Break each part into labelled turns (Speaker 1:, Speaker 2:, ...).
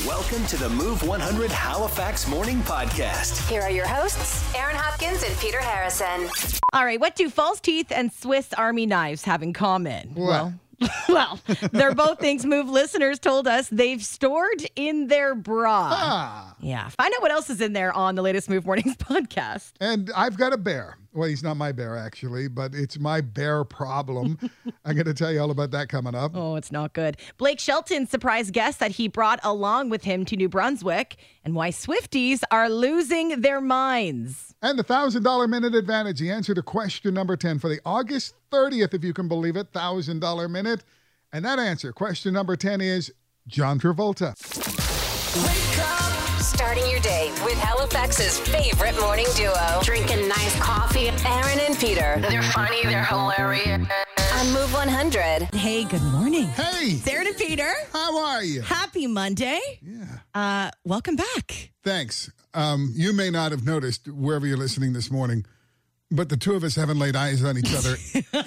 Speaker 1: Welcome to the Move 100 Halifax Morning Podcast.
Speaker 2: Here are your hosts, Aaron Hopkins and Peter Harrison.
Speaker 3: All right, what do false teeth and Swiss Army knives have in common?
Speaker 4: Well,
Speaker 3: Well, they're both things Move listeners told us they've stored in their bra.
Speaker 4: ah,
Speaker 3: Yeah. Find out what else is in there on the latest Move Mornings podcast.
Speaker 4: and I've got a bear. Well, he's not my bear actually, but it's my bear problem. I'm going to tell you all about that coming up.
Speaker 3: Oh, it's not good. Blake Shelton surprised guest that he brought along with him to New Brunswick and why Swifties are losing their minds.
Speaker 4: And the thousand dollar minute advantage. The answer to question number ten for the August 30th, if you can believe it, thousand dollar minute. And that answer, question number ten, is John Travolta.
Speaker 2: Starting your day with Halifax's favorite morning duo,
Speaker 5: drinking nice coffee.
Speaker 2: Aaron and Peter.
Speaker 5: They're funny, they're hilarious.
Speaker 2: On Move 100.
Speaker 3: Hey, good morning.
Speaker 4: Hey,
Speaker 3: Sarah and Peter.
Speaker 4: how are you?
Speaker 3: Happy Monday.
Speaker 4: Yeah.
Speaker 3: Uh, welcome back.
Speaker 4: Thanks. Um, you may not have noticed wherever you're listening this morning, but the two of us haven't laid eyes on each other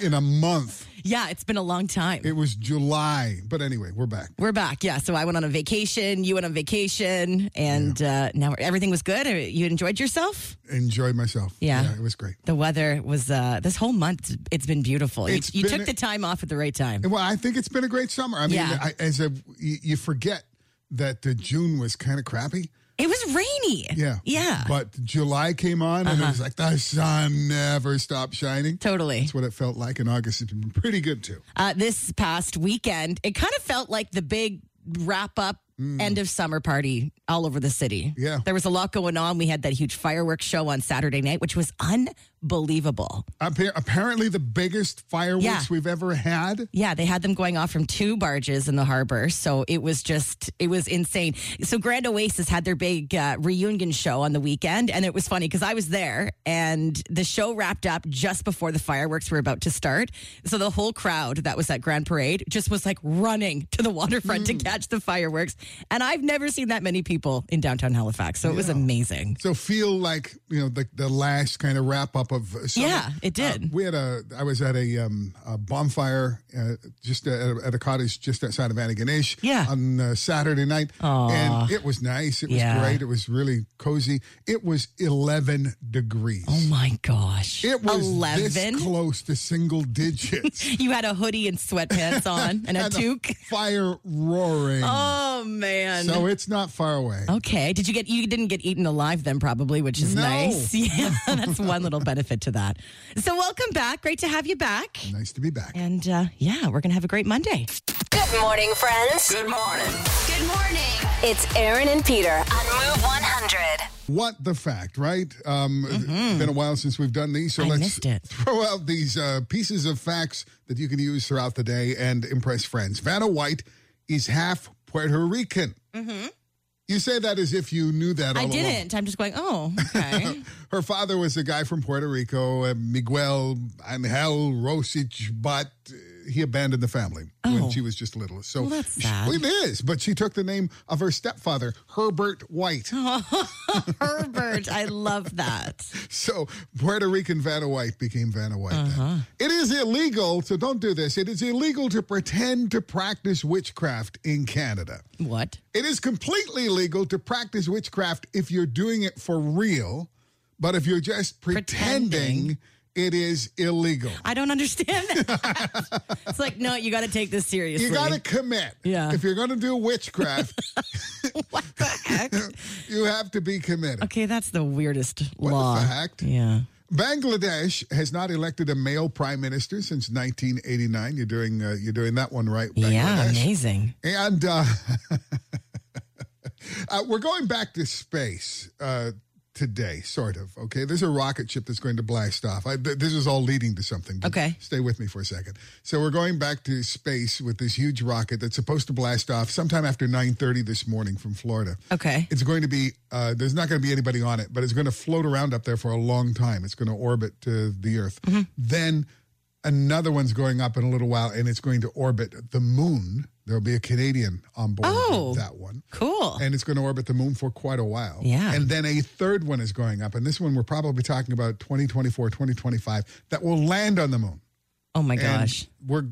Speaker 4: in a month.
Speaker 3: Yeah, it's been a long time.
Speaker 4: It was July. But anyway, we're back.
Speaker 3: We're back. Yeah. So I went on a vacation. You went on vacation, and uh, now everything was good. You enjoyed yourself.
Speaker 4: Enjoyed myself.
Speaker 3: Yeah.
Speaker 4: it was great.
Speaker 3: The weather was uh, this whole month. It's been beautiful. You,
Speaker 4: It's
Speaker 3: you
Speaker 4: been-
Speaker 3: took the time off at the right time.
Speaker 4: Well, I think it's been a great summer. I mean,
Speaker 3: Yeah.
Speaker 4: I, as a you, you forget that uh, June was kind of crappy.
Speaker 3: It was rainy.
Speaker 4: Yeah,
Speaker 3: Yeah. Uh-huh.
Speaker 4: But July came on, and it was like the sun never stopped shining.
Speaker 3: Totally.
Speaker 4: That's what it felt like. In August, it's been pretty good too.
Speaker 3: Uh, this past weekend, it kind of felt like the big wrap up end of summer party all over the city.
Speaker 4: Mm. Yeah.
Speaker 3: There was a lot going on. We had that huge fireworks show on Saturday night, which was unbelievable.
Speaker 4: Appa- apparently, the biggest fireworks
Speaker 3: Yeah.
Speaker 4: we've ever had.
Speaker 3: Yeah, they had them going off from two barges in the harbor. So it was just, it was insane. So Grand Oasis had their big uh, reunion show on the weekend. And it was funny because I was there and the show wrapped up just before the fireworks were about to start. So the whole crowd that was at Grand Parade just was like running to the waterfront to catch the fireworks. And I've never seen that many people in downtown Halifax. So it was amazing.
Speaker 4: So feel like you know the the last kind of wrap up of uh, summer.
Speaker 3: Yeah, it did.
Speaker 4: Uh, we had a I was at a, um, a bonfire uh, just at a, at a cottage just outside of Antigonish.
Speaker 3: Yeah.
Speaker 4: on uh, Saturday night,
Speaker 3: Aw.
Speaker 4: and it was nice. It was
Speaker 3: Yeah.
Speaker 4: great. It was really cozy. It was eleven degrees.
Speaker 3: Oh my gosh.
Speaker 4: It was
Speaker 3: 11.
Speaker 4: close to single digits.
Speaker 3: You had a hoodie and sweatpants on and a
Speaker 4: And the
Speaker 3: toque.
Speaker 4: fire roaring.
Speaker 3: Oh man.
Speaker 4: so it's not far away.
Speaker 3: Okay. Did you get you didn't get eaten alive then probably, which is
Speaker 4: No.
Speaker 3: nice. Yeah. That's one little benefit to that. So welcome back. Great to have you back.
Speaker 4: Nice to be back.
Speaker 3: And uh, yeah, we're gonna have a great Monday.
Speaker 2: Good morning, friends.
Speaker 1: Good morning.
Speaker 2: Good morning. It's Aaron and Peter on Move 100.
Speaker 4: What the fact, right? Um, It's been a while since we've done these, so
Speaker 3: Mm-hmm. I
Speaker 4: let's
Speaker 3: missed it.
Speaker 4: throw out these uh, pieces of facts that you can use throughout the day and impress friends. Vanna White is half Puerto Rican. You say that as if you knew that all
Speaker 3: Mm-hmm. I
Speaker 4: along.
Speaker 3: didn't. I'm just going, oh, okay.
Speaker 4: Her father was a guy from Puerto Rico, uh, Miguel Angel Rosich, but uh, he abandoned the family when
Speaker 3: Oh.
Speaker 4: she was just little. So
Speaker 3: Well, that's
Speaker 4: she-
Speaker 3: sad.
Speaker 4: it is, but she took the name of her stepfather, Herbert White.
Speaker 3: Herbert, I love that.
Speaker 4: So Puerto Rican Vanna White became Vanna White.
Speaker 3: Uh-huh.
Speaker 4: It is illegal, so don't do this. It is illegal to pretend to practice witchcraft in Canada.
Speaker 3: What?
Speaker 4: It is completely legal to practice witchcraft if you're doing it for real, but if you're just pretending,
Speaker 3: Pretending.
Speaker 4: It is illegal.
Speaker 3: I don't understand that. it's like, no, you gotta take this seriously.
Speaker 4: You got to commit.
Speaker 3: Yeah.
Speaker 4: If you're going to do witchcraft,
Speaker 3: what the heck?
Speaker 4: you have to be committed.
Speaker 3: Okay, that's the weirdest
Speaker 4: What the heck?
Speaker 3: Yeah.
Speaker 4: Bangladesh has not elected a male prime minister since 1989. You're doing uh, you're doing that one right. Bangladesh.
Speaker 3: Yeah, amazing.
Speaker 4: And uh, uh, we're going back to space uh, today, sort of. Okay, there's a rocket ship that's going to blast off. I, th- this is all leading to something.
Speaker 3: Okay.
Speaker 4: stay with me for a second. So we're going back to space with this huge rocket that's supposed to blast off sometime after 9:30 this morning from Florida.
Speaker 3: Okay.
Speaker 4: It's going to be, uh, there's not going to be anybody on it, but it's going to float around up there for a long time. It's going to orbit uh, the Earth.
Speaker 3: Mm-hmm.
Speaker 4: Then another one's going up in a little while, and it's going to orbit the moon. There'll be a Canadian on board
Speaker 3: Oh.
Speaker 4: that one.
Speaker 3: Cool.
Speaker 4: And it's going to orbit the moon for quite a while.
Speaker 3: Yeah.
Speaker 4: And then a third one is going up. And this one we're probably talking about 2024, 2025, that will land on the moon.
Speaker 3: oh my
Speaker 4: And
Speaker 3: gosh.
Speaker 4: we're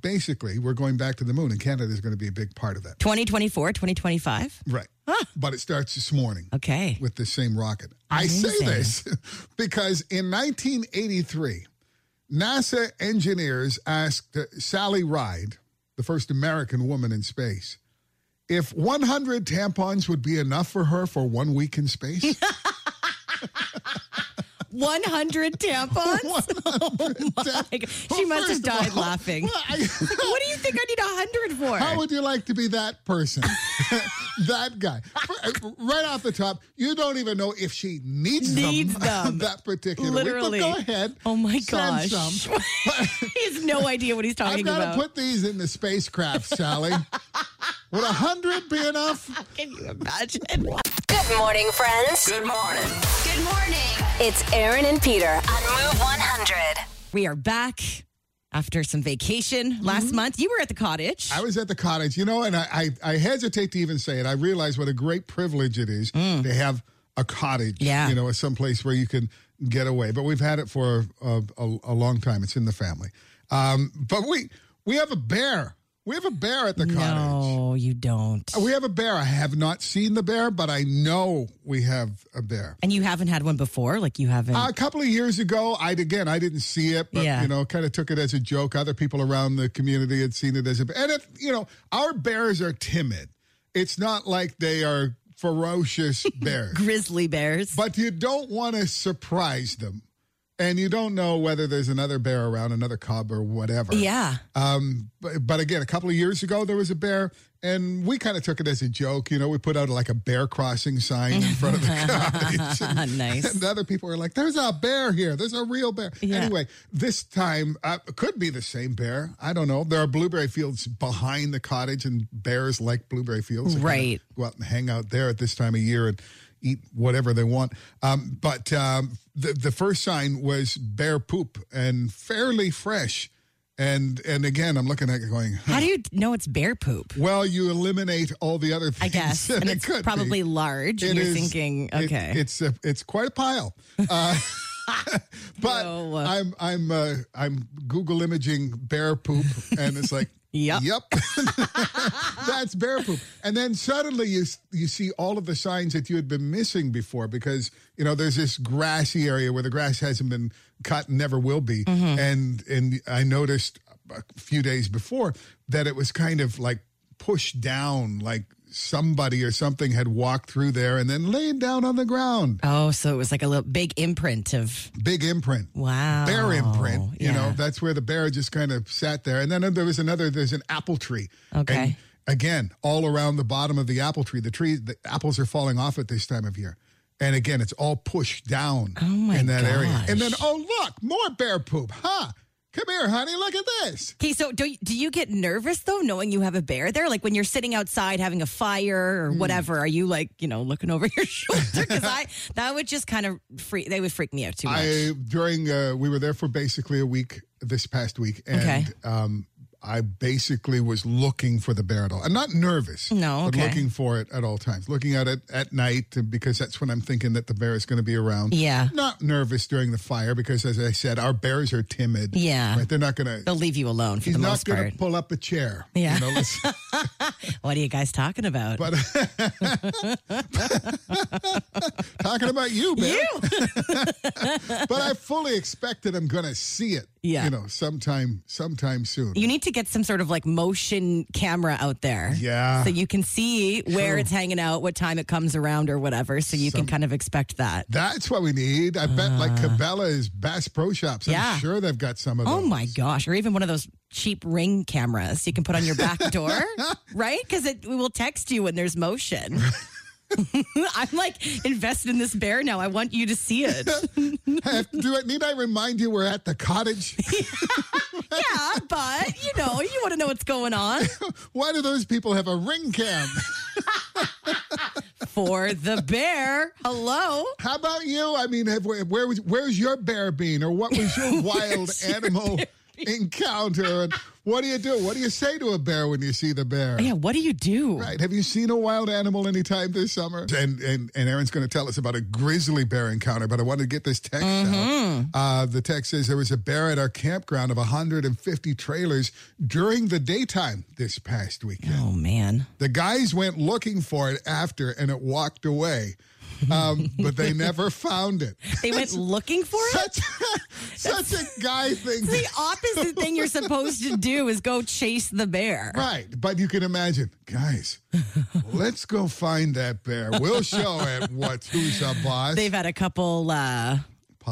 Speaker 4: basically, we're going back to the moon, and Canada is going to be a big part of that.
Speaker 3: 2024, 2025.
Speaker 4: Right. But it starts this morning
Speaker 3: Okay.
Speaker 4: with the same rocket. I say this because in 1983, NASA engineers asked Sally Ride, the first American woman in space, if 100 tampons would be enough for her for one week in space.
Speaker 3: 100 tampons? Oh my God. She
Speaker 4: Well,
Speaker 3: must have died
Speaker 4: all,
Speaker 3: laughing.
Speaker 4: well, I-
Speaker 3: what do you think I need 100 for?
Speaker 4: How would you like to be that person? that guy. Uh, right off the top, you don't even know if she needs,
Speaker 3: Needs them.
Speaker 4: that particular
Speaker 3: Literally.
Speaker 4: week. But go ahead.
Speaker 3: Oh my
Speaker 4: send
Speaker 3: gosh.
Speaker 4: some.
Speaker 3: he has no idea what he's talking about.
Speaker 4: I've got to put these in the spacecraft, Sally. Would a hundred be enough?
Speaker 3: Can you imagine?
Speaker 2: Good morning, friends.
Speaker 1: Good morning.
Speaker 2: Good morning. It's Aaron and Peter on Move 100.
Speaker 3: We are back after some vacation last month. You were at the cottage.
Speaker 4: Mm-hmm. I was at the cottage, you know, and I, I, I hesitate to even say it. I realize what a great privilege it is to have a cottage,
Speaker 3: Mm. Yeah.
Speaker 4: you know, someplace where you can get away. But we've had it for a, a, a long time. It's in the family. Um, but we we have a bear. We have a bear at the cottage.
Speaker 3: no, you don't.
Speaker 4: We have a bear. I have not seen the bear, but I know we have a bear.
Speaker 3: And you haven't had one before? Like you haven't?
Speaker 4: Uh, a couple of years ago, I again I didn't see it, but
Speaker 3: Yeah.
Speaker 4: you know, kind of took it as a joke. Other people around the community had seen it as a, and if you know, our bears are timid. It's not like they are ferocious bears,
Speaker 3: Grizzly bears.
Speaker 4: but you don't want to surprise them, and you don't know whether there's another bear around, another cub or whatever.
Speaker 3: yeah.
Speaker 4: Um, but, but again, a couple of years ago, there was a bear, and we kind of took it as a joke. You know, we put out like a bear crossing sign in front of the cottage. And,
Speaker 3: Nice.
Speaker 4: And other people were like, "There's a bear here. There's a real bear."
Speaker 3: Yeah.
Speaker 4: Anyway, this time uh, it could be the same bear. I don't know. There are blueberry fields behind the cottage, and bears like blueberry fields.
Speaker 3: Right.
Speaker 4: Go out and hang out there at this time of year and eat whatever they want. Um, but um, the the first sign was bear poop and fairly fresh. And and again, I'm looking at it going, huh.
Speaker 3: How do you know it's bear poop?
Speaker 4: well, you eliminate all the other things.
Speaker 3: I guess. And
Speaker 4: it
Speaker 3: it's
Speaker 4: could
Speaker 3: probably
Speaker 4: be.
Speaker 3: large.
Speaker 4: It
Speaker 3: and you're
Speaker 4: is-
Speaker 3: thinking,
Speaker 4: it-
Speaker 3: okay.
Speaker 4: it's a, it's quite a pile. Uh, but
Speaker 3: No.
Speaker 4: I'm I'm uh, I'm Google imaging bear poop, and it's like,
Speaker 3: Yep.
Speaker 4: yep, that's bear poop. And then suddenly you you see all of the signs that you had been missing before because you know there's this grassy area where the grass hasn't been cut and never will be,
Speaker 3: Mm-hmm.
Speaker 4: and and I noticed a few days before that it was kind of like pushed down, like somebody or something had walked through there and then laid down on the ground.
Speaker 3: oh, so it was like a little big imprint of,
Speaker 4: Big imprint.
Speaker 3: wow.
Speaker 4: Bear imprint, you
Speaker 3: Yeah.
Speaker 4: know, that's where the bear just kind of sat there. And then there was another, there's an apple tree.
Speaker 3: Okay.
Speaker 4: And again, all around the bottom of the apple tree, the tree, the apples are falling off at this time of year. And again, it's all pushed down
Speaker 3: Oh,
Speaker 4: in that area. And then, oh, look, more bear poop. Huh. Come here, honey. Look at this.
Speaker 3: Okay, so do, do you get nervous though, knowing you have a bear there? Like when you're sitting outside having a fire or
Speaker 4: Hmm.
Speaker 3: whatever, are you like, you know, looking over your shoulder? Because I, that would just kind of freak, they would freak me out too much.
Speaker 4: I during uh, we were there for basically a week this past week, and
Speaker 3: Okay.
Speaker 4: um, I basically was looking for the bear at all. I'm not nervous,
Speaker 3: No,
Speaker 4: but looking for it at all times. Looking at it at night because that's when I'm thinking that the bear is going to be around.
Speaker 3: Yeah.
Speaker 4: not nervous during the fire because, as I said, our bears are timid.
Speaker 3: Yeah.
Speaker 4: right? they're not going to.
Speaker 3: They'll leave you alone for
Speaker 4: He's not going to pull up a chair.
Speaker 3: Yeah.
Speaker 4: you know,
Speaker 3: What are you guys talking about?
Speaker 4: but talking about you, bear.
Speaker 3: you.
Speaker 4: But I fully expect that I'm going to see it.
Speaker 3: Yeah.
Speaker 4: you know, sometime, sometime soon.
Speaker 3: You need to get some sort of like motion camera out there.
Speaker 4: Yeah.
Speaker 3: So you can see where
Speaker 4: True.
Speaker 3: it's hanging out, what time it comes around or whatever. So you
Speaker 4: Some-
Speaker 3: can kind of expect that.
Speaker 4: That's what we need. I bet like Cabela's Bass Pro Shops. I'm
Speaker 3: Uh. Yeah.
Speaker 4: sure they've got some of those.
Speaker 3: Oh my gosh. Or even one of those cheap ring cameras you can put on your back door, right? Because it will text you when there's motion. I'm like invested in this bear now. I want you to see it.
Speaker 4: Do I need I remind you we're at the cottage?
Speaker 3: yeah, but you know, you want to know what's going on
Speaker 4: Why do those people have a ring cam?
Speaker 3: for the bear. Hello.
Speaker 4: How about you? I mean, have, where, where was where's your bear been, or what was your wild animal encounter? And What do you do? What do you say to a bear when you see the bear?
Speaker 3: Yeah, what do you do?
Speaker 4: Right. Have you seen a wild animal anytime this summer? And and, and Aaron's going to tell us about a grizzly bear encounter, but I want to get this text out. Uh, the text says there was a bear at our campground of 150 trailers during the daytime this past weekend.
Speaker 3: Oh man.
Speaker 4: The guys went looking for it after and it walked away, um, but they never found it.
Speaker 3: They went looking for it?
Speaker 4: Such, such a guy thing.
Speaker 3: the opposite thing you're supposed to do is go chase the bear.
Speaker 4: Right, but you can imagine, guys. let's go find that bear. We'll show it what who's a boss.
Speaker 3: They've had a couple uh,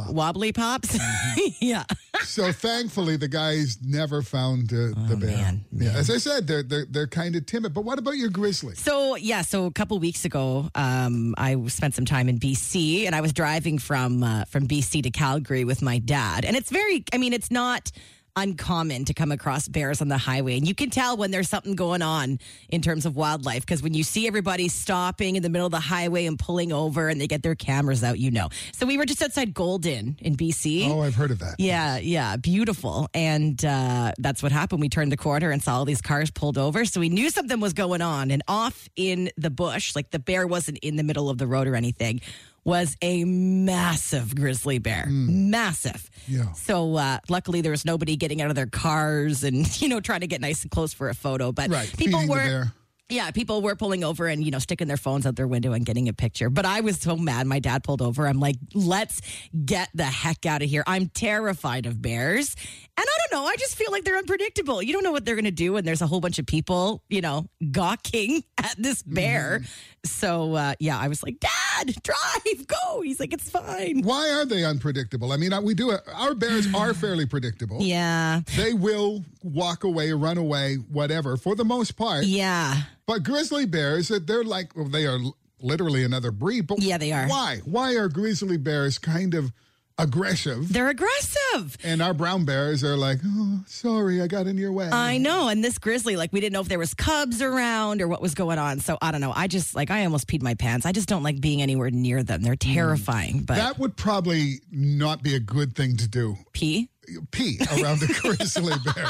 Speaker 4: Pop.
Speaker 3: wobbly pops. yeah.
Speaker 4: so thankfully, the guys never found uh, the bear.
Speaker 3: Oh, man,
Speaker 4: Yeah, as I said, they're they're they're kind of timid. But what about your grizzly?
Speaker 3: So yeah, so a couple weeks ago, um, I spent some time in BC, and I was driving from uh, from BC to Calgary with my dad, and it's very, I mean, it's not uncommon to come across bears on the highway, and you can tell when there's something going on in terms of wildlife because when you see everybody stopping in the middle of the highway and pulling over, and they get their cameras out, you know. So we were just outside Golden in BC.
Speaker 4: Oh, I've heard of that.
Speaker 3: Yeah, yeah, beautiful. And uh, that's what happened. We turned the corner and saw all these cars pulled over. So we knew something was going on. And off in the bush, like the bear wasn't in the middle of the road or anything, was a massive grizzly bear. Massive.
Speaker 4: Yeah.
Speaker 3: So uh, luckily there was nobody getting out of their cars and, you know, trying to get nice and close for a photo. But
Speaker 4: Right,
Speaker 3: people
Speaker 4: feeding
Speaker 3: were. Yeah, people were pulling over and, you know, sticking their phones out their window and getting a picture. But I was so mad. My dad pulled over. I'm like, let's get the heck out of here. I'm terrified of bears. And I don't know. I just feel like they're unpredictable. You don't know what they're going to do. And there's a whole bunch of people, you know, gawking at this bear. So, uh, yeah, I was like, Dad, drive, go. He's like, it's fine.
Speaker 4: Why are they unpredictable? I mean, we do. Our bears are fairly predictable.
Speaker 3: Yeah.
Speaker 4: They will walk away, run away, whatever, for the most part.
Speaker 3: Yeah.
Speaker 4: But grizzly bears, they're like well, they are literally another breed. But
Speaker 3: Yeah, they are.
Speaker 4: Why? Why are grizzly bears kind of aggressive?
Speaker 3: They're aggressive.
Speaker 4: And our brown bears are like, oh, sorry, I got in your way.
Speaker 3: I know. And this grizzly, like, we didn't know if there was cubs around or what was going on. So I don't know. I just, like, I almost peed my pants. I just don't like being anywhere near them. They're terrifying. But
Speaker 4: that would probably not be a good thing to do.
Speaker 3: pee?
Speaker 4: Pee around a grizzly bear.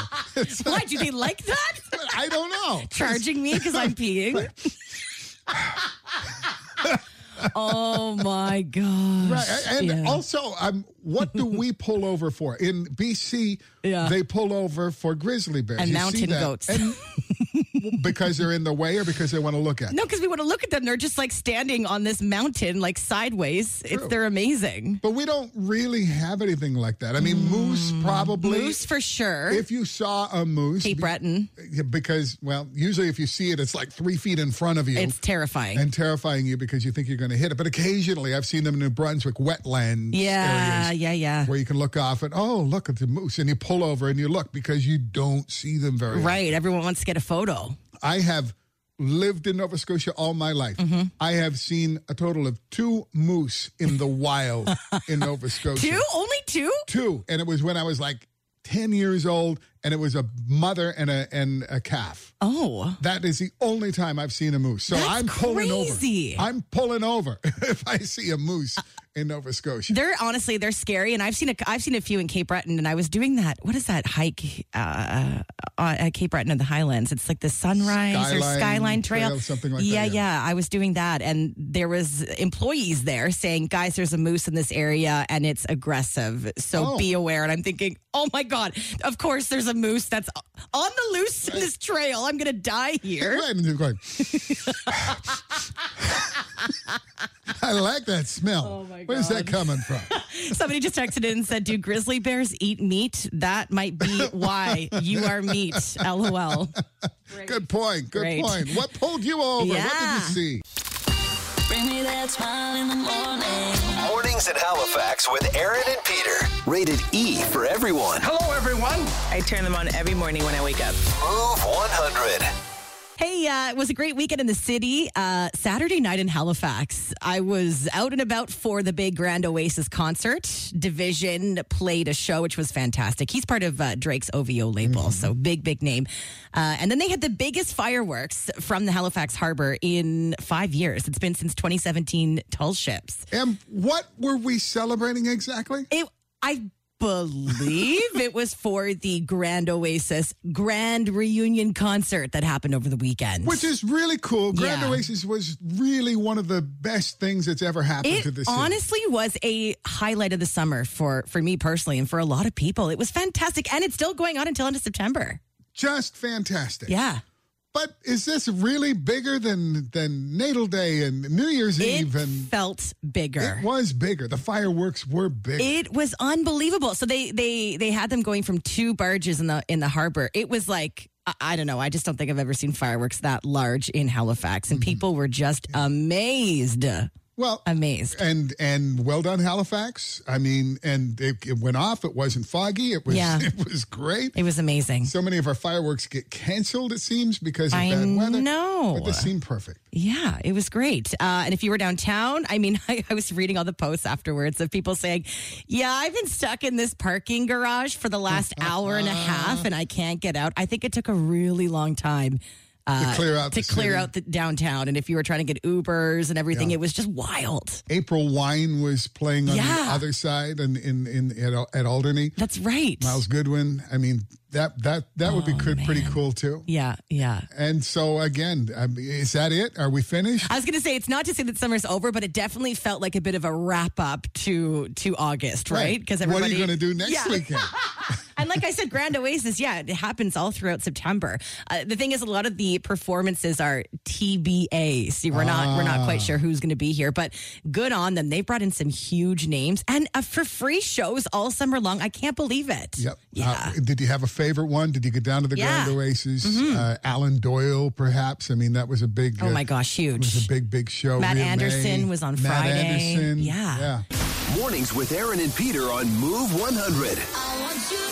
Speaker 3: Why do they like that?
Speaker 4: I don't know.
Speaker 3: Charging me because I'm peeing. oh my gosh.
Speaker 4: Right. And
Speaker 3: Yeah.
Speaker 4: also, um, what do we pull over for? In BC,
Speaker 3: Yeah.
Speaker 4: they pull over for grizzly bears.
Speaker 3: And
Speaker 4: You see
Speaker 3: mountain
Speaker 4: that.
Speaker 3: goats.
Speaker 4: And because they're in the way or because they want to look at
Speaker 3: No, because we want to look at them. They're just like standing on this mountain, like sideways. It's they're amazing.
Speaker 4: But we don't really have anything like that. I mean, moose probably.
Speaker 3: Mm. Moose for sure.
Speaker 4: If you saw a moose,
Speaker 3: Cape Breton.
Speaker 4: Because well, usually if you see it, it's like three feet in front of you.
Speaker 3: It's terrifying.
Speaker 4: and terrifying you because you think you're going to hit it. But occasionally, I've seen them in New Brunswick wetlands
Speaker 3: yeah,
Speaker 4: areas
Speaker 3: yeah, yeah.
Speaker 4: where you can look off and oh, look at the moose, and you pull over and you look because you don't see them very. often.
Speaker 3: Right. Everyone wants to get a photo.
Speaker 4: I have lived in Nova Scotia all my life.
Speaker 3: Mm-hmm.
Speaker 4: I have seen a total of two moose in the wild in Nova Scotia.
Speaker 3: Two? Only two?
Speaker 4: Two, and it was when I was like ten years old, and it was a mother and a and a calf.
Speaker 3: Oh.
Speaker 4: That is the only time I've seen a moose. So
Speaker 3: That's
Speaker 4: I'm pulling
Speaker 3: crazy.
Speaker 4: over. I'm pulling over if I see a moose in Nova Scotia.
Speaker 3: They're honestly they're scary, and I've seen a I've seen a few in Cape Breton, and I was doing that. What is that hike uh, uh, at Cape Breton in the Highlands? It's like the Sunrise or
Speaker 4: Skyline
Speaker 3: Skyline Trail,
Speaker 4: Trail, something like that,
Speaker 3: yeah,
Speaker 4: yeah.
Speaker 3: yeah. I was doing that, and there was employees there saying, "Guys, there's a moose in this area, and it's aggressive, so
Speaker 4: Oh.
Speaker 3: be aware." And I'm thinking, "Oh my god, of course there's a moose that's on the loose in this trail. I'm gonna die here."
Speaker 4: Right, and going. I like that smell.
Speaker 3: Oh, my
Speaker 4: Where's that coming from?
Speaker 3: Somebody just texted in and said, "Do grizzly bears eat meat? That might be why you are meat." LOL.
Speaker 4: Good point. Good
Speaker 3: Great.
Speaker 4: point. What pulled you over? What did you see?
Speaker 6: Bring me that smile in the morning.
Speaker 1: Mornings in Halifax with Aaron and Peter. Rated E for everyone.
Speaker 7: Hello, everyone.
Speaker 8: I turn them on every morning when I wake up.
Speaker 1: Move 100.
Speaker 3: Hey, uh, it was a great weekend in the city. Uh, Saturday night in Halifax, I was out and about for the big Grand Oasis concert. dvsn played a show, which was fantastic. He's part of uh, Drake's OVO label, so big, big name. Uh, and then they had the biggest fireworks from the Halifax Harbor in five years. It's been since 2017 Tall Ships.
Speaker 4: And what were we celebrating exactly?
Speaker 3: It, I believe it was for the Grand Oasis Grand Reunion concert that happened over the weekend.
Speaker 4: Which is really cool. Grand
Speaker 3: Yeah.
Speaker 4: Oasis was really one of the best things that's ever happened to
Speaker 3: it
Speaker 4: this city.
Speaker 3: honestly was a highlight of the summer for for me personally and for a lot of people. It was fantastic, and it's still going on until into September.
Speaker 4: Just fantastic.
Speaker 3: Yeah,
Speaker 4: But is this really bigger than than Natal Day and New Year's
Speaker 3: it
Speaker 4: Eve? And
Speaker 3: felt bigger.
Speaker 4: it was bigger. The fireworks were big.
Speaker 3: It was unbelievable. So they they they had them going from two barges in the in the harbor. It was like I- I don't know. I just don't think I've ever seen fireworks that large in Halifax, and mm-hmm. people were just amazed,
Speaker 4: well,
Speaker 3: amazed.
Speaker 4: and and well done, Halifax. I mean, and it, it went off. It wasn't foggy. It was
Speaker 3: Yeah.
Speaker 4: it was great.
Speaker 3: It was amazing.
Speaker 4: So many of our fireworks get canceled. It seems because of
Speaker 3: I
Speaker 4: bad weather.
Speaker 3: know.
Speaker 4: but this seemed perfect.
Speaker 3: Yeah, it was great. Uh, and if you were downtown, I mean, I, I was reading all the posts afterwards of people saying, "Yeah, I've been stuck in this parking garage for the last hour and a half, and I can't get out." I think it took a really long time. Uh,
Speaker 4: To clear out
Speaker 3: to
Speaker 4: the
Speaker 3: clear
Speaker 4: city.
Speaker 3: out the downtown, and if you were trying to get Ubers and everything,
Speaker 4: Yeah.
Speaker 3: it was just wild.
Speaker 4: April Wine was playing on the other side and in, in, at, at Alderney.
Speaker 3: That's right.
Speaker 4: Myles Goodwyn. I mean, that that that would be
Speaker 3: Oh,
Speaker 4: pretty cool too.
Speaker 3: Yeah, yeah.
Speaker 4: And so again, I mean, is that it? Are we finished?
Speaker 3: I was going to say it's not to say that summer's over, but it definitely felt like a bit of a wrap up to to August, right?
Speaker 4: Because what are you going to do next
Speaker 3: Yeah.
Speaker 4: weekend?
Speaker 3: And like I said, Grand Oasis, yeah, it happens all throughout September. Uh, the thing is, a lot of the performances are TBA. See, we're not we're not quite sure who's going to be here, but good on them. They brought in some huge names and uh, for free shows all summer long. I can't believe it.
Speaker 4: Yep.
Speaker 3: Yeah.
Speaker 4: Uh, did you have a favorite one? Did you get down to the
Speaker 3: Yeah. Mm-hmm.
Speaker 4: Grand Oasis? Uh, Alan Doyle, perhaps. I mean, that was a big.
Speaker 3: oh
Speaker 4: uh,
Speaker 3: my gosh, huge!
Speaker 4: It was a big, big show.
Speaker 3: Matt
Speaker 4: Rhea
Speaker 3: Andersen
Speaker 4: May,
Speaker 3: was on
Speaker 4: Matt
Speaker 3: Friday.
Speaker 4: Andersen.
Speaker 3: Yeah.
Speaker 4: Yeah.
Speaker 1: Mornings with Aaron and Peter on Move 100.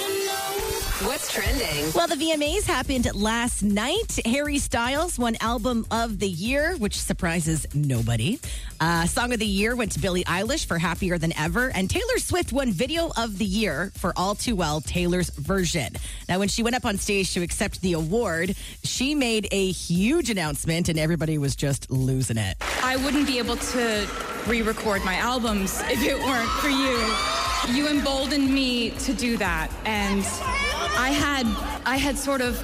Speaker 2: What's trending?
Speaker 3: Well, the VMAs happened last night. Harry Styles won Album of the Year, which surprises nobody. Uh, Song of the Year went to Billie Eilish for Happier Than Ever, and Taylor Swift won Video of the Year for All Too Well, Taylor's version. Now, when she went up on stage to accept the award, she made a huge announcement, and everybody was just losing it.
Speaker 7: I wouldn't be able to re record my albums if it weren't for you. You emboldened me to do that. And I had I had sort of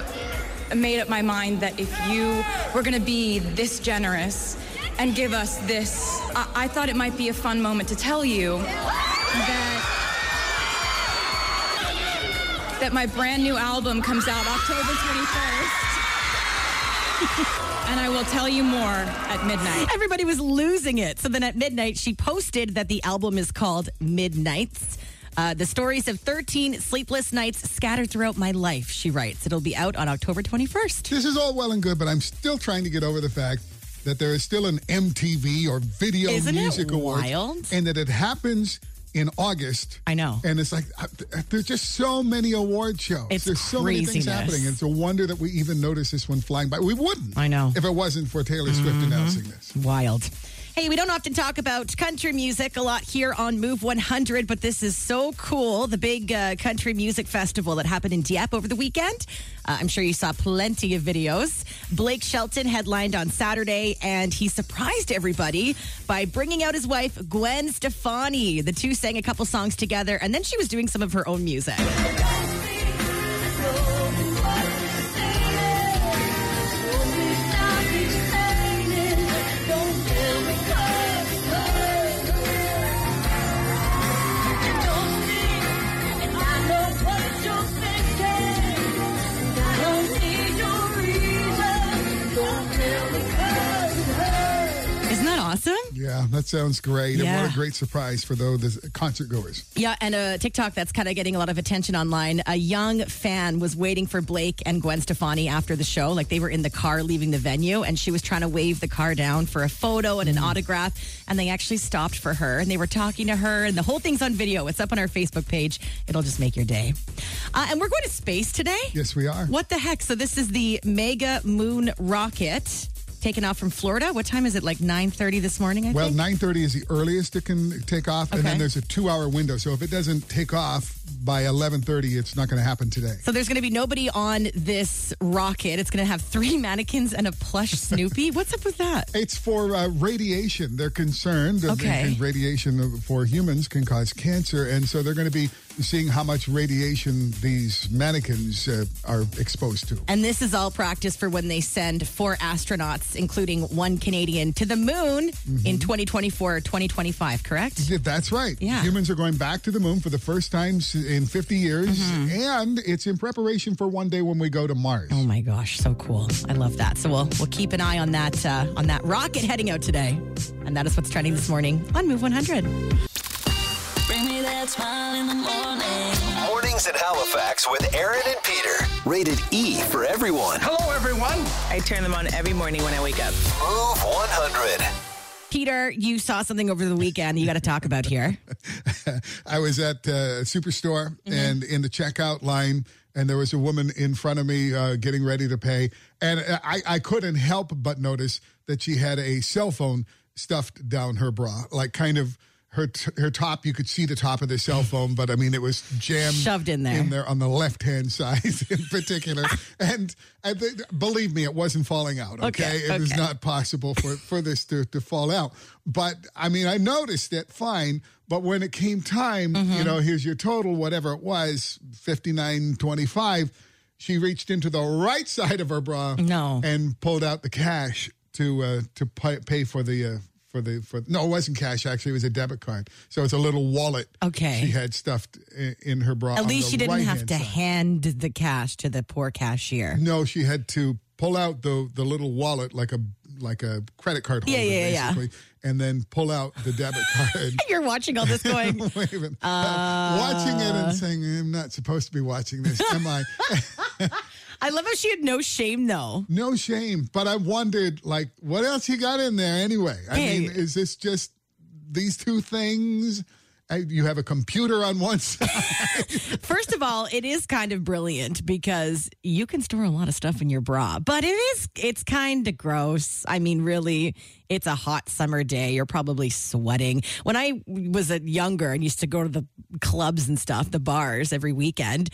Speaker 7: made up my mind that if you were gonna be this generous and give us this, I, I thought it might be a fun moment to tell you that that my brand new album comes out October 21st. and I will tell you more at midnight.
Speaker 3: Everybody was losing it. So then at midnight, she posted that the album is called Midnights. Uh, the stories of 13 sleepless nights scattered throughout my life, she writes. It'll be out on October 21st.
Speaker 4: This is all well and good, but I'm still trying to get over the fact that there is still an MTV or Video
Speaker 3: Isn't it
Speaker 4: Music Awards,
Speaker 3: wild?
Speaker 4: and that it happens in August.
Speaker 3: I know.
Speaker 4: And it's like there's just so many award shows.
Speaker 3: It's
Speaker 4: there's so many things
Speaker 3: craziness.
Speaker 4: happening. It's a wonder that we even noticed this one flying by. We wouldn't.
Speaker 3: I know. Mm-hmm.
Speaker 4: If it wasn't for Taylor Swift announcing this.
Speaker 3: Wild. Hey, we don't often talk about country music a lot here on Move 100, but this is so cool. The big uh, country music festival that happened in Dieppe over the weekend. Uh, I'm sure you saw plenty of videos. Blake Shelton headlined on Saturday, and he surprised everybody by bringing out his wife, Gwen Stefani. The two sang a couple songs together, and then she was doing some of her own music.
Speaker 4: Yeah, that sounds great. And what a great surprise for those the concert goers.
Speaker 3: Yeah, and a TikTok that's kind of getting a lot of attention online. A young fan was waiting for Blake and Gwen Stefani after the show. Like they were in the car leaving the venue, and she was trying to wave the car down for a photo and an autograph. And they actually stopped for her, and they were talking to her, and the whole thing's on video. It's up on our Facebook page. It'll just make your day. Uh, and we're going to space today.
Speaker 4: Yes, we are.
Speaker 3: What the heck? So this is the Mega Moon Rocket. Taken off from Florida. What time is it? Like 9.30 this morning, I
Speaker 4: Well,
Speaker 3: think?
Speaker 4: 9:30 is the earliest it can take off, and then there's a two-hour window. So if it doesn't take off by 11:30, it's not going to happen today.
Speaker 3: So there's going to be nobody on this rocket. It's going to have three mannequins and a plush Snoopy. What's up with that?
Speaker 4: It's for uh, radiation. They're concerned
Speaker 3: Okay.
Speaker 4: radiation for humans can cause cancer, and so they're going to be seeing how much radiation these mannequins uh, are exposed to.
Speaker 3: And this is all practice for when they send four astronauts, including one Canadian, to the moon in 2024 or 2025, correct?
Speaker 4: Yeah, That's right.
Speaker 3: Yeah.
Speaker 4: Humans are going back to the moon for the first time in 50 years,
Speaker 3: Mm-hmm.
Speaker 4: and it's in preparation for one day when we go to Mars.
Speaker 3: Oh my gosh, so cool. I love that. So we'll we'll keep an eye on that uh, on that rocket heading out today. And that is what's trending this morning on Move 100.
Speaker 1: Mornings in Halifax with Aaron and Peter. Rated E for everyone.
Speaker 8: Hello, everyone. I turn them on every morning when I wake up.
Speaker 1: Move 100.
Speaker 3: Peter, you saw something over the weekend you got to talk about here.
Speaker 4: I was at uh, Superstore and in the checkout line, and there was a woman in front of me uh, getting ready to pay. And uh, I, I couldn't help but notice that she had a cell phone stuffed down her bra, like kind of. Her, t- her top, you could see the top of the cell phone, but I mean, it was jammed
Speaker 3: Shoved in there.
Speaker 4: in there on the left hand side in particular. and I think, believe me, it wasn't falling out. Okay,
Speaker 3: Okay,
Speaker 4: it was not possible for for this to to fall out. But I mean, I noticed it fine. But when it came time,
Speaker 3: Mm-hmm.
Speaker 4: you know, here's your total, whatever it was, fifty nine twenty five. She reached into the right side of her bra,
Speaker 3: No.
Speaker 4: and pulled out the cash to uh, to pay, pay for the. Uh, for the for no, it wasn't cash. Actually, it was a debit card. So it's a little wallet.
Speaker 3: Okay.
Speaker 4: she had stuffed in, in her bra.
Speaker 3: At least she didn't have
Speaker 4: right-hand
Speaker 3: to
Speaker 4: side.
Speaker 3: hand the cash to the poor cashier.
Speaker 4: No, she had to pull out the the little wallet like a like a credit card holder,
Speaker 3: Yeah, yeah, yeah.
Speaker 4: and then pull out the debit card.
Speaker 3: You're watching all this going,
Speaker 4: minute. watching it and saying, "I'm not supposed to be watching this, am I?"
Speaker 3: I love how she had no shame though.
Speaker 4: no shame, but I wondered, like, what else he got in there anyway? I
Speaker 3: Hey.
Speaker 4: mean, is this just these two things? You have a computer on one side.
Speaker 3: First of all, it is kind of brilliant because you can store a lot of stuff in your bra, but it is it's kind of gross. I mean, really, it's a hot summer day. You're probably sweating. When I was a younger and used to go to the clubs and stuff, the bars every weekend,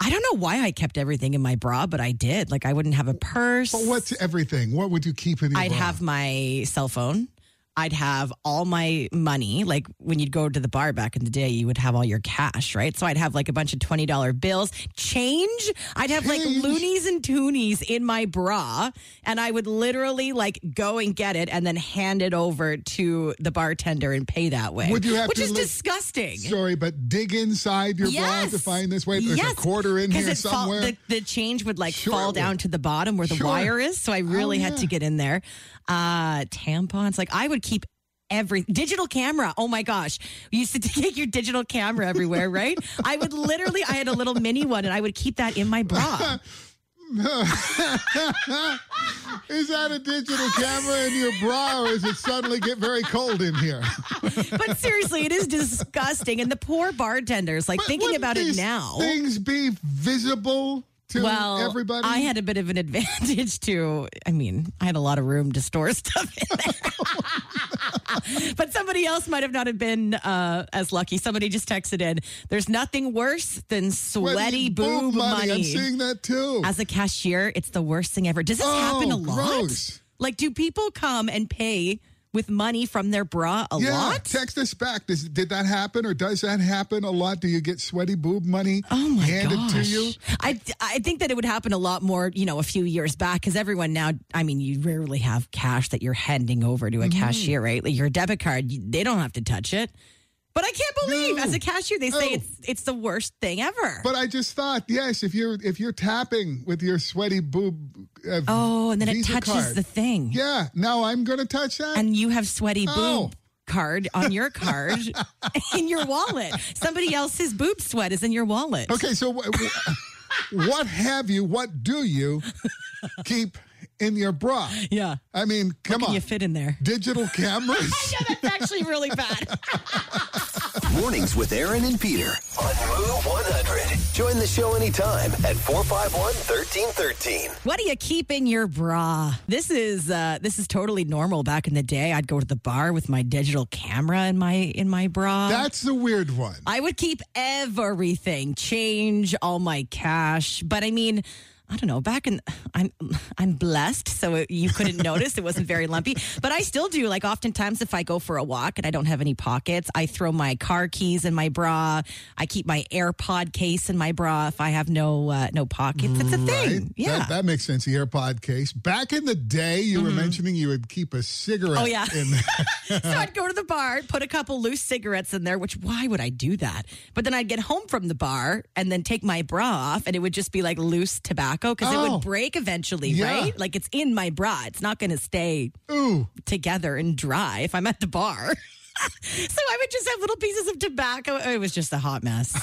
Speaker 3: I don't know why I kept everything in my bra, but I did. Like I wouldn't have a purse.
Speaker 4: But what's everything? What would you keep in your
Speaker 3: I'd
Speaker 4: bra?
Speaker 3: have my cell phone. I'd have all my money. Like when you'd go to the bar back in the day, you would have all your cash, right? So I'd have like a bunch of $20 bills, change. I'd have like loonies and toonies in my bra. And I would literally like go and get it and then hand it over to the bartender and pay that way.
Speaker 4: Would you have
Speaker 3: Which is
Speaker 4: li-
Speaker 3: disgusting.
Speaker 4: Sorry, but dig inside your bra to find this. way. there's
Speaker 3: yes.
Speaker 4: a quarter in here
Speaker 3: it fall-
Speaker 4: somewhere.
Speaker 3: the, the change would like
Speaker 4: Sure
Speaker 3: fall down to the bottom where the
Speaker 4: Sure.
Speaker 3: wire is. So I really
Speaker 4: Oh,
Speaker 3: had to get in there. Uh, tampons. Like I would keep every digital camera. Oh my gosh. You used to take your digital camera everywhere, right? I would literally, I had a little mini one and I would keep that in my bra.
Speaker 4: Is that a digital camera in your bra, or is it suddenly get very cold in here?
Speaker 3: But seriously, it is disgusting. And the poor bartenders, like
Speaker 4: But
Speaker 3: thinking about it now.
Speaker 4: Things be visible to
Speaker 3: well,
Speaker 4: everybody.
Speaker 3: I had a bit of an advantage too. I mean, I had a lot of room to store stuff in there. but somebody else might have not have been uh, as lucky. Somebody just texted in. There's nothing worse than sweaty boob, money.
Speaker 4: I'm seeing that too.
Speaker 3: As a cashier, it's the worst thing ever. Does this
Speaker 4: Oh,
Speaker 3: happen a lot?
Speaker 4: gross.
Speaker 3: Like, do people come and pay with money from their bra a
Speaker 4: yeah,
Speaker 3: lot?
Speaker 4: text us back. Does, did that happen, or does that happen a lot? Do you get sweaty boob money
Speaker 3: Oh my
Speaker 4: handed
Speaker 3: gosh.
Speaker 4: to you?
Speaker 3: I, I think that it would happen a lot more, you know, a few years back because everyone now, I mean, you rarely have cash that you're handing over to a
Speaker 4: Mm-hmm.
Speaker 3: cashier, right? Like your debit card, they don't have to touch it. But I can't believe
Speaker 4: No.
Speaker 3: as a cashier, they say
Speaker 4: Oh.
Speaker 3: it's it's the worst thing ever.
Speaker 4: But I just thought, yes, if you're if you're tapping with your sweaty boob, uh,
Speaker 3: oh, and then it touches
Speaker 4: card,
Speaker 3: the thing.
Speaker 4: Yeah, now I'm going to touch that.
Speaker 3: And you have sweaty boob
Speaker 4: Oh.
Speaker 3: card on your card in your wallet. Somebody else's boob sweat is in your wallet.
Speaker 4: Okay, so wh- wh- what have you? What do you keep in your bra?
Speaker 3: Yeah.
Speaker 4: I mean, come
Speaker 3: Can
Speaker 4: on.
Speaker 3: you fit in there?
Speaker 4: Digital cameras?
Speaker 3: Yeah, that's actually really bad.
Speaker 1: Mornings with Aaron and Peter on Move 100. Join the show anytime at 451 1313.
Speaker 3: What do you keep in your bra? This is uh, this is totally normal. Back in the day, I'd go to the bar with my digital camera in my in my bra.
Speaker 4: That's the weird one.
Speaker 3: I would keep everything, change, all my cash. But I mean, I don't know. Back in, I'm I'm blessed, so you couldn't notice. It wasn't very lumpy, but I still do. Like oftentimes, if I go for a walk and I don't have any pockets, I throw my car keys in my bra. I keep my AirPod case in my bra if I have no uh, no pockets. It's a thing.
Speaker 4: Right?
Speaker 3: Yeah.
Speaker 4: That, that makes sense. The AirPod case. Back in the day, you were mentioning you would keep a cigarette
Speaker 3: Oh, yeah.
Speaker 4: in there.
Speaker 3: so I'd go to the bar, put a couple loose cigarettes in there, which why would I do that? But then I'd get home from the bar and then take my bra off and it would just be like loose tobacco because it
Speaker 4: Oh.
Speaker 3: would break eventually,
Speaker 4: Yeah.
Speaker 3: right? Like it's in my bra. It's not going to stay
Speaker 4: Ooh.
Speaker 3: together and dry if I'm at the bar. so I would just have little pieces of tobacco. It was just a hot mess.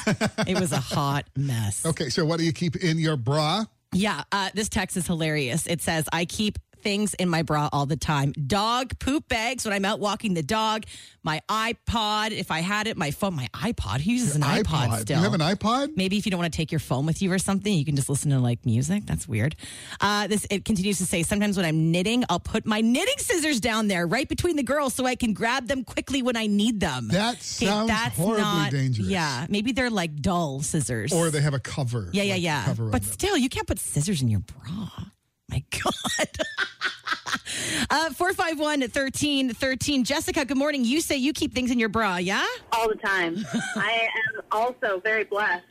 Speaker 3: it was a hot mess.
Speaker 4: Okay, so what do you keep in your bra?
Speaker 3: Yeah, uh, this text is hilarious. It says, I keep things in my bra all the time dog poop bags when I'm out walking the dog, my iPod, if I had it, my phone, my iPod. Who uses an iPod, still?
Speaker 4: You have an iPod?
Speaker 3: Maybe if you don't want to take your phone with you or something, you can just listen to like music. That's weird. Uh, this it continues to say sometimes when I'm knitting, I'll put my knitting scissors down there right between the girls so I can grab them quickly when I need them.
Speaker 4: That sounds
Speaker 3: that's
Speaker 4: horribly
Speaker 3: not-
Speaker 4: dangerous.
Speaker 3: Yeah, maybe they're like dull scissors.
Speaker 4: Or they have a cover.
Speaker 3: Yeah, yeah,
Speaker 4: like,
Speaker 3: yeah.
Speaker 4: Cover
Speaker 3: But
Speaker 4: them.
Speaker 3: still, you can't put scissors in your bra. My God. uh, 451 13 13. Jessica, good morning. You say you keep things in your bra, yeah?
Speaker 9: all the time. I am also very blessed.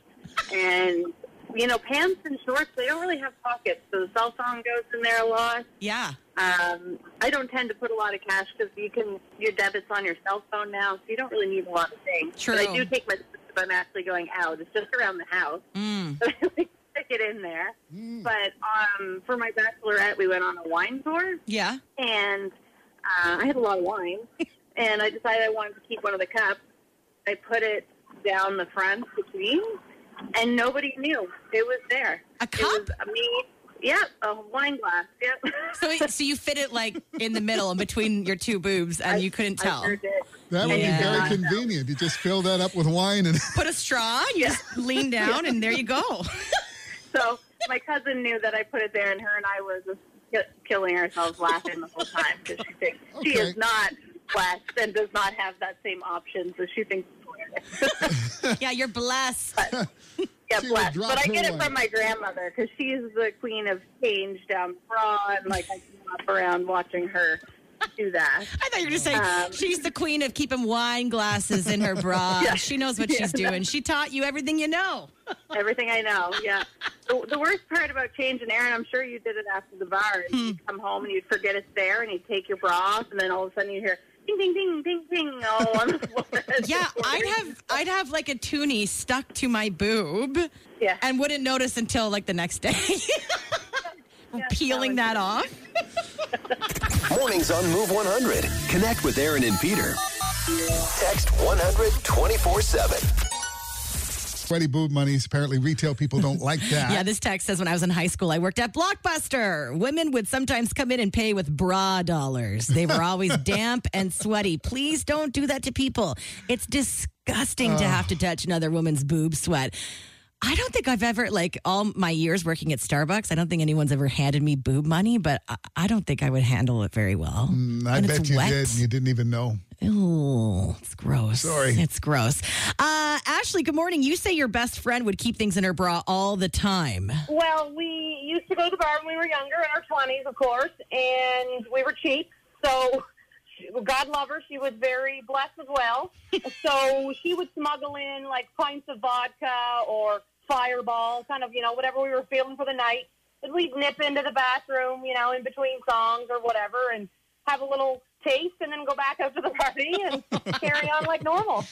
Speaker 9: And, you know, pants and shorts, they don't really have pockets. So the cell phone goes in there a lot.
Speaker 3: Yeah.
Speaker 9: Um, I don't tend to put a lot of cash because you can, your debit's on your cell phone now, so you don't really need a lot of things.
Speaker 3: True.
Speaker 9: But I do take my, if I'm actually going out. It's just around the house.
Speaker 3: Mm.
Speaker 9: But stick it in there. But um, for my bachelorette, we went on a wine tour.
Speaker 3: Yeah.
Speaker 9: and uh, I had a lot of wine, and I decided I wanted to keep one of the cups. I put it down the front between, and nobody knew it was there.
Speaker 3: A
Speaker 9: It
Speaker 3: cup?
Speaker 9: was me. Yeah, a wine glass. Yep.
Speaker 3: So, it- so you fit it like in the middle and between your two boobs and you couldn't tell.
Speaker 9: I sure did.
Speaker 4: That would
Speaker 3: Yeah.
Speaker 4: be very convenient. You just fill that up with wine and
Speaker 3: Put a straw, you just lean down, and there you go.
Speaker 9: So my cousin knew that I put it there, and her and I were just ki- killing ourselves laughing the whole time because she thinks she is not blessed and does not have that same option, so she thinks it's hilarious.
Speaker 3: Yeah, you're blessed.
Speaker 9: Yeah,
Speaker 4: She
Speaker 9: blessed. But I get it
Speaker 4: line.
Speaker 9: from my grandmother because she's the queen of change down bra, and like I grew up around watching her do that.
Speaker 3: I thought you were just saying
Speaker 9: Um,
Speaker 3: she's the queen of keeping wine glasses in her bra.
Speaker 9: Yeah.
Speaker 3: She knows what she's doing. She taught you everything you know.
Speaker 9: Everything I know, yeah. The, the worst part about change and Aaron, I'm sure you did it after the bar. Is
Speaker 3: Hmm.
Speaker 9: You'd come home and you'd forget it's there, and you'd take your bra off, and then all of a sudden you hear ding, ding, ding, ding, ding, all on the floor.
Speaker 3: Yeah, I'd have I'd have like a toonie stuck to my boob
Speaker 9: Yeah.
Speaker 3: and wouldn't notice until like the next day. Peeling that off.
Speaker 1: Mornings on Move 100. Connect with Aaron and Peter. Text 100 24 7.
Speaker 4: sweaty boob monies. Apparently, retail people don't like that.
Speaker 3: Yeah, this text says when I was in high school, I worked at Blockbuster. Women would sometimes come in and pay with bra dollars. They were always damp and sweaty. Please don't do that to people. It's disgusting to have to touch another woman's boob sweat. I don't think I've ever, like all my years working at Starbucks, I don't think anyone's ever handed me boob money, but I, I don't think I would handle it very well.
Speaker 4: Mm, I
Speaker 3: And
Speaker 4: bet
Speaker 3: it's
Speaker 4: you
Speaker 3: wet.
Speaker 4: did. and You didn't even know.
Speaker 3: Ooh, it's gross.
Speaker 4: Sorry.
Speaker 3: It's gross. Uh, Ashley, good morning. You say your best friend would keep things in her bra all the time.
Speaker 10: Well, we used to go to the bar when we were younger, in our twenties, of course, and we were cheap. So, God love her, she was very blessed as well. so she would smuggle in like pints of vodka or Fireball, kind of you know whatever we were feeling for the night. And we'd nip into the bathroom, you know, in between songs or whatever, and have a little taste, and then go back out to the party and carry on like normal.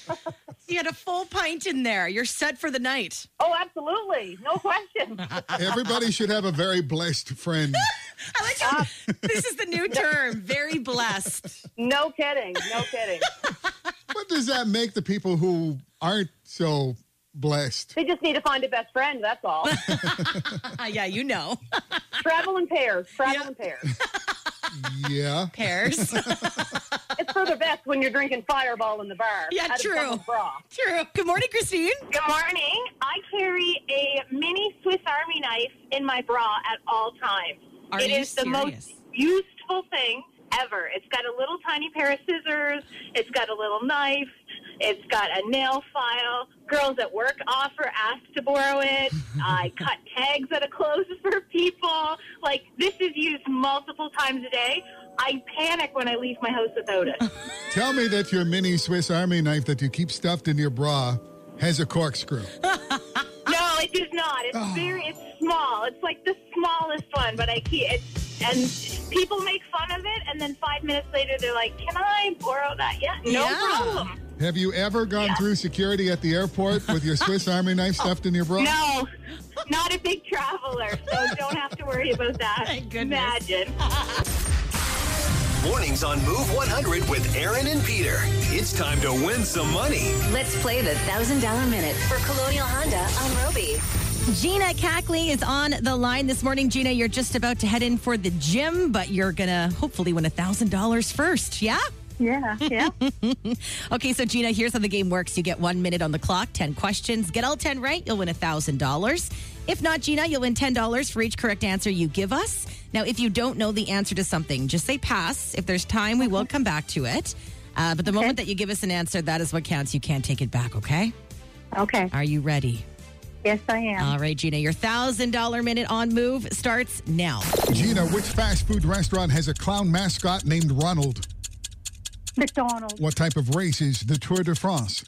Speaker 3: You had a full pint in there. You're set for the night.
Speaker 10: oh, absolutely, no question.
Speaker 4: Everybody should have a very blessed friend.
Speaker 3: I like how this is the new term. Very blessed.
Speaker 10: No kidding, no kidding.
Speaker 4: What does that make the people who aren't so blessed?
Speaker 10: They just need to find a best friend. That's all.
Speaker 3: Uh, yeah, you know.
Speaker 10: travel in pairs. Travel
Speaker 3: Yeah.
Speaker 10: in pairs.
Speaker 4: Yeah.
Speaker 3: Pairs.
Speaker 10: It's for the best when you're drinking Fireball in the bar.
Speaker 3: Yeah, true.
Speaker 10: Bra.
Speaker 3: True. Good morning, Christine.
Speaker 11: Good morning. I carry a mini Swiss Army knife in my bra at all times.
Speaker 3: Are
Speaker 11: It
Speaker 3: you
Speaker 11: is the most useful thing ever. It's got a little tiny pair of scissors. It's got a little knife. It's got a nail file. Girls at work offer, ask to borrow it. I cut tags at a close for people. Like, this is used multiple times a day. I panic when I leave my house without it.
Speaker 4: Tell me that your mini Swiss Army knife that you keep stuffed in your bra has a corkscrew.
Speaker 11: No, it does not. It's oh. very, it's small. It's like the smallest one, but I keep it. And people make fun of it, and then five minutes later, they're like, "Can I borrow that?" Yeah, no
Speaker 3: Yeah.
Speaker 11: problem.
Speaker 4: Have you ever gone through security at the airport with your Swiss Army knife stuffed in your bra?
Speaker 11: No, not a big traveler, so don't have to worry about that.
Speaker 3: Thank goodness.
Speaker 11: Imagine.
Speaker 1: Mornings on Move 100 with Aaron and Peter. It's time to win some money.
Speaker 2: Let's play the $1,000 minute for Colonial Honda on Robie.
Speaker 3: Gina Cackley is on the line this morning. Gina, you're just about to head in for the gym, but you're going to hopefully win $1,000 first. Yeah?
Speaker 10: Yeah, yeah.
Speaker 3: Okay, so Gina, here's how the game works. You get one minute on the clock, 10 questions. Get all 10 right, you'll win $1,000. If not, Gina, you'll win $10 for each correct answer you give us. Now, if you don't know the answer to something, just say pass. If there's time, we will come back to it. Uh, but the moment that you give us an answer, that is what counts. You can't take it back, okay?
Speaker 10: Okay.
Speaker 3: Are you ready?
Speaker 10: Yes, I am.
Speaker 3: All right, Gina, your $1,000 minute on move starts now.
Speaker 4: Gina, which fast food restaurant has a clown mascot named Ronald?
Speaker 10: McDonald's.
Speaker 4: What type of race is the Tour de France?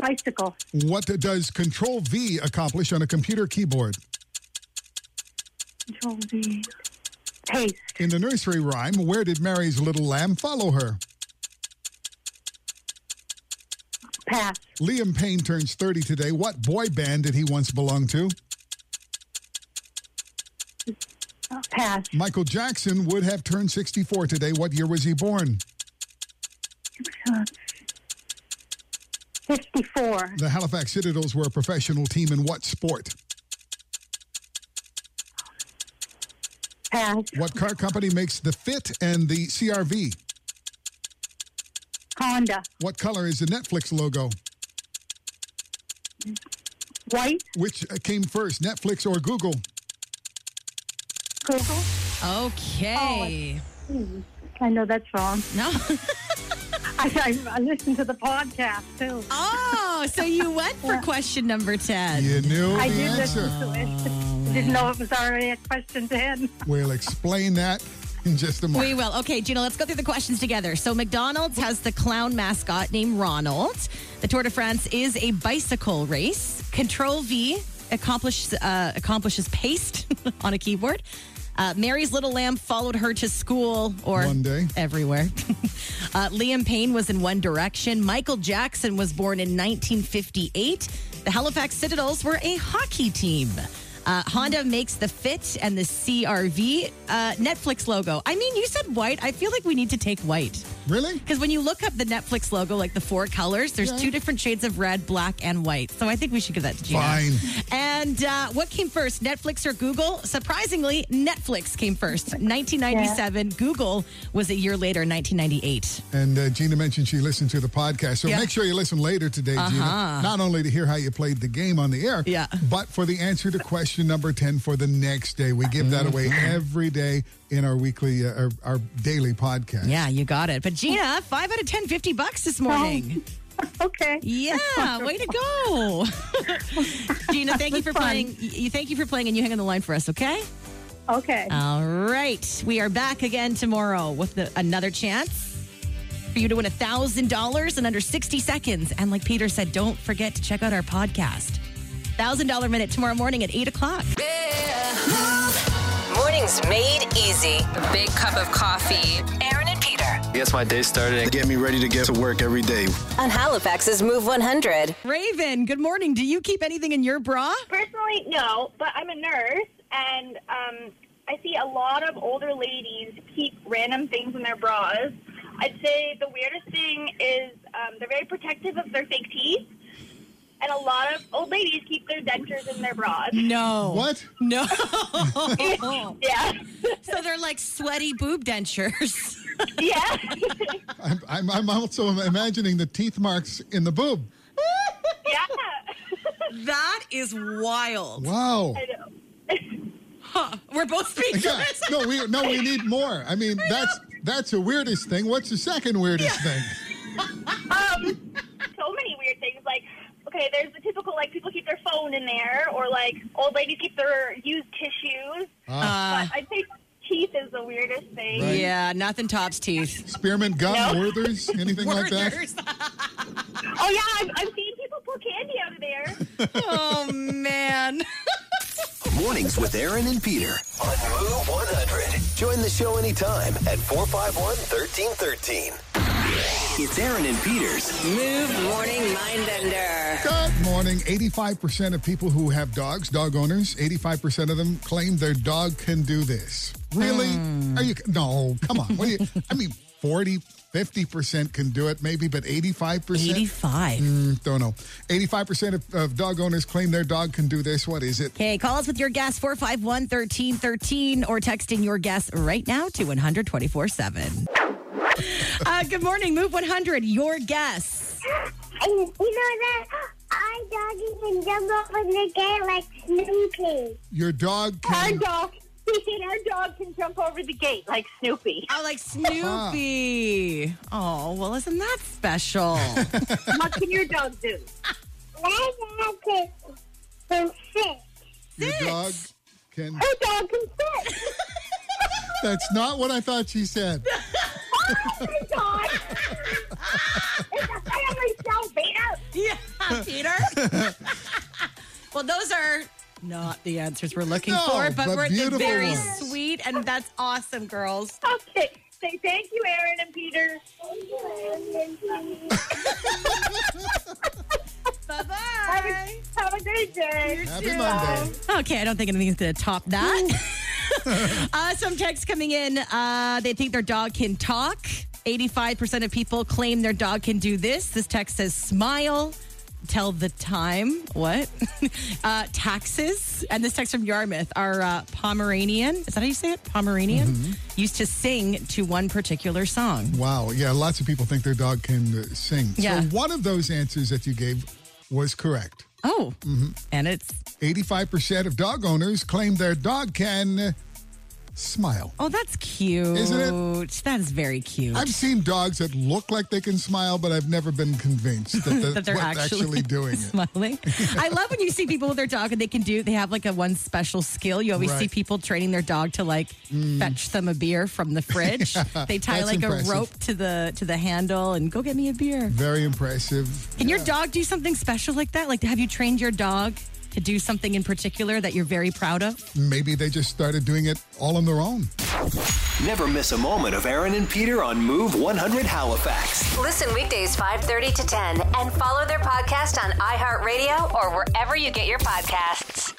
Speaker 10: Bicycle.
Speaker 4: What does Control V accomplish on a computer keyboard?
Speaker 10: Control V. Paste.
Speaker 4: In the nursery rhyme, where did Mary's little lamb follow her?
Speaker 10: Pass.
Speaker 4: Liam Payne turns 30 today. What boy band did he once belong to?
Speaker 10: Pass.
Speaker 4: Michael Jackson would have turned 64 today. What year was he born?
Speaker 10: Uh, 54.
Speaker 4: The Halifax Citadels were a professional team in what sport?
Speaker 10: Pass.
Speaker 4: What car company makes the Fit and the CRV?
Speaker 10: Honda.
Speaker 4: What color is the Netflix logo?
Speaker 10: White.
Speaker 4: Which uh, came first, Netflix or Google?
Speaker 10: Google.
Speaker 3: Okay.
Speaker 10: I know that's wrong.
Speaker 3: No.
Speaker 10: I, I, I listened to the podcast too.
Speaker 3: Oh, so you went for question number 10.
Speaker 4: You knew
Speaker 10: I
Speaker 4: the
Speaker 10: did
Speaker 4: answer.
Speaker 10: listen to it. Didn't know it was already a question ten.
Speaker 4: We'll explain that in just a moment.
Speaker 3: We will. Okay, Gina, let's go through the questions together. So, McDonald's has the clown mascot named Ronald. The Tour de France is a bicycle race. Control V accomplishes, uh, accomplishes paste on a keyboard. Uh, Mary's little lamb followed her to school or
Speaker 4: One day.
Speaker 3: everywhere. uh, Liam Payne was in One Direction. Michael Jackson was born in 1958. The Halifax Citadels were a hockey team. Uh, Honda makes the Fit and the CRV uh, Netflix logo. I mean, you said white. I feel like we need to take white.
Speaker 4: Really?
Speaker 3: Because when you look up the Netflix logo, like the four colors, there's
Speaker 4: Yeah.
Speaker 3: two different shades of red, black, and white. So I think we should give that to Gina.
Speaker 4: Fine.
Speaker 3: And uh, what came first, Netflix or Google? Surprisingly, Netflix came first. 1997. Google was a year later, 1998.
Speaker 4: And uh, Gina mentioned she listened to the podcast. So
Speaker 3: Yeah.
Speaker 4: make sure you listen later today, Gina. Not only to hear how you played the game on the air,
Speaker 3: Yeah.
Speaker 4: but for the answer to question number 10 for the next day. We give that away
Speaker 3: Mm-hmm.
Speaker 4: every day in our weekly, uh, our, our daily podcast.
Speaker 3: Yeah, you got it. But Gina, five out of 10, 50 bucks this morning.
Speaker 10: Okay.
Speaker 3: Yeah, way to go. Gina, thank you for
Speaker 10: fun.
Speaker 3: playing. You thank you for playing and you hang on the line for us, okay?
Speaker 10: Okay.
Speaker 3: All right. We are back again tomorrow with the, another chance for you to win $1,000 in under 60 seconds. And like Peter said, don't forget to check out our podcast. $1,000 minute tomorrow morning at 8 o'clock.
Speaker 2: Mornings made easy.
Speaker 5: A big cup of coffee.
Speaker 2: Aaron and Peter
Speaker 12: Gets my day started and get me ready to get to work every day.
Speaker 2: on Halifax's Move 100.
Speaker 3: Raven, good morning. Do you keep anything in your bra?
Speaker 11: Personally, no, but I'm a nurse, and um, I see a lot of older ladies keep random things in their bras. I'd say the weirdest thing is um, they're very protective of their fake teeth, and a lot of old ladies keep their dentures in their bras.
Speaker 3: No.
Speaker 4: What?
Speaker 3: No.
Speaker 11: yeah,
Speaker 3: so they're like sweaty boob dentures.
Speaker 11: yeah.
Speaker 4: I'm, I'm, I'm also imagining the teeth marks in the boob.
Speaker 11: yeah.
Speaker 3: that is wild.
Speaker 4: Wow.
Speaker 11: I know.
Speaker 3: Huh. We're both
Speaker 4: Yeah. No, we no, we need more. I mean, that's that's the weirdest thing. What's the second weirdest thing?
Speaker 11: Um, okay, there's the typical like people keep their phone in there, or like old ladies keep their used tissues.
Speaker 3: Ah.
Speaker 11: but I'd say teeth is the weirdest thing.
Speaker 4: Right.
Speaker 3: Yeah, nothing tops teeth.
Speaker 4: Spearmint gum,
Speaker 11: No.
Speaker 4: Werther's, anything like that?
Speaker 11: Oh yeah, I've, I've seen people pull candy out of there.
Speaker 3: oh man.
Speaker 1: Mornings with Aaron and Peter on Move 100. Join the show anytime at 451 1313. It's Aaron and Peter's
Speaker 2: Move Morning Mindbender.
Speaker 4: Good morning. 85% of people who have dogs, dog owners, 85% of them claim their dog can do this. Really? Hmm. Are you? No, come on. What do you? I mean, 40, 50% can do it, maybe, but 85%?
Speaker 3: 85.
Speaker 4: Mm, don't know. 85% of, of dog owners claim their dog can do this. What is it?
Speaker 3: Okay, call us with your guess 451 1313 or texting your guess right now to 124 7. Uh, good morning, Move 100. Your guess.
Speaker 13: And you know that our doggy can jump up in the gate like Snoopy.
Speaker 4: Your dog
Speaker 10: Our
Speaker 4: can.
Speaker 10: Dog, our dog can jump over the gate like Snoopy.
Speaker 3: Oh, like Snoopy. Oh, well, isn't that special?
Speaker 10: what can your dog do?
Speaker 13: My dog can, can sit.
Speaker 4: Your dog can.
Speaker 10: Our dog can sit.
Speaker 4: That's not what I thought she said.
Speaker 10: Oh my god! it's a family show, Peter.
Speaker 3: yeah, Peter. well, those are not the answers we're looking
Speaker 4: No,
Speaker 3: for, but,
Speaker 4: but
Speaker 3: we're
Speaker 4: beautiful
Speaker 3: very
Speaker 4: ones.
Speaker 3: sweet, and that's awesome, girls.
Speaker 10: Okay. Say thank you, Aaron and Peter.
Speaker 3: Bye bye.
Speaker 10: Have a, have a great day.
Speaker 4: Happy Monday.
Speaker 3: Okay, I don't think anything's going to top that. uh, some texts coming in. Uh, they think their dog can talk. 85% of people claim their dog can do this. This text says smile, tell the time. What? uh, taxes. And this text from Yarmouth. Our uh, Pomeranian, is that how you say it? Pomeranian? Used to sing to one particular song.
Speaker 4: Wow. Yeah, lots of people think their dog can uh, sing.
Speaker 3: Yeah.
Speaker 4: So one of those answers that you gave was correct.
Speaker 3: Oh, and it's
Speaker 4: 85% of dog owners claim their dog can smile.
Speaker 3: oh, that's cute.
Speaker 4: Isn't
Speaker 3: it? That is very cute.
Speaker 4: I've seen dogs that look like they can smile, but I've never been convinced that, the,
Speaker 3: that they're actually,
Speaker 4: actually doing it.
Speaker 3: smiling. I love when you see people with their dog and they can do they have like a one special skill. You always
Speaker 4: Right.
Speaker 3: see people training their dog to like mm. fetch them a beer from the fridge. they tie like
Speaker 4: impressive.
Speaker 3: a rope to the to the handle and go get me a beer.
Speaker 4: Very impressive.
Speaker 3: Can your dog do something special like that? Like have you trained your dog to do something in particular that you're very proud of?
Speaker 4: Maybe they just started doing it all on their own.
Speaker 1: Never miss a moment of Aaron and Peter on Move 100 Halifax.
Speaker 2: Listen weekdays 5:30 to 10 and follow their podcast on iHeartRadio or wherever you get your podcasts.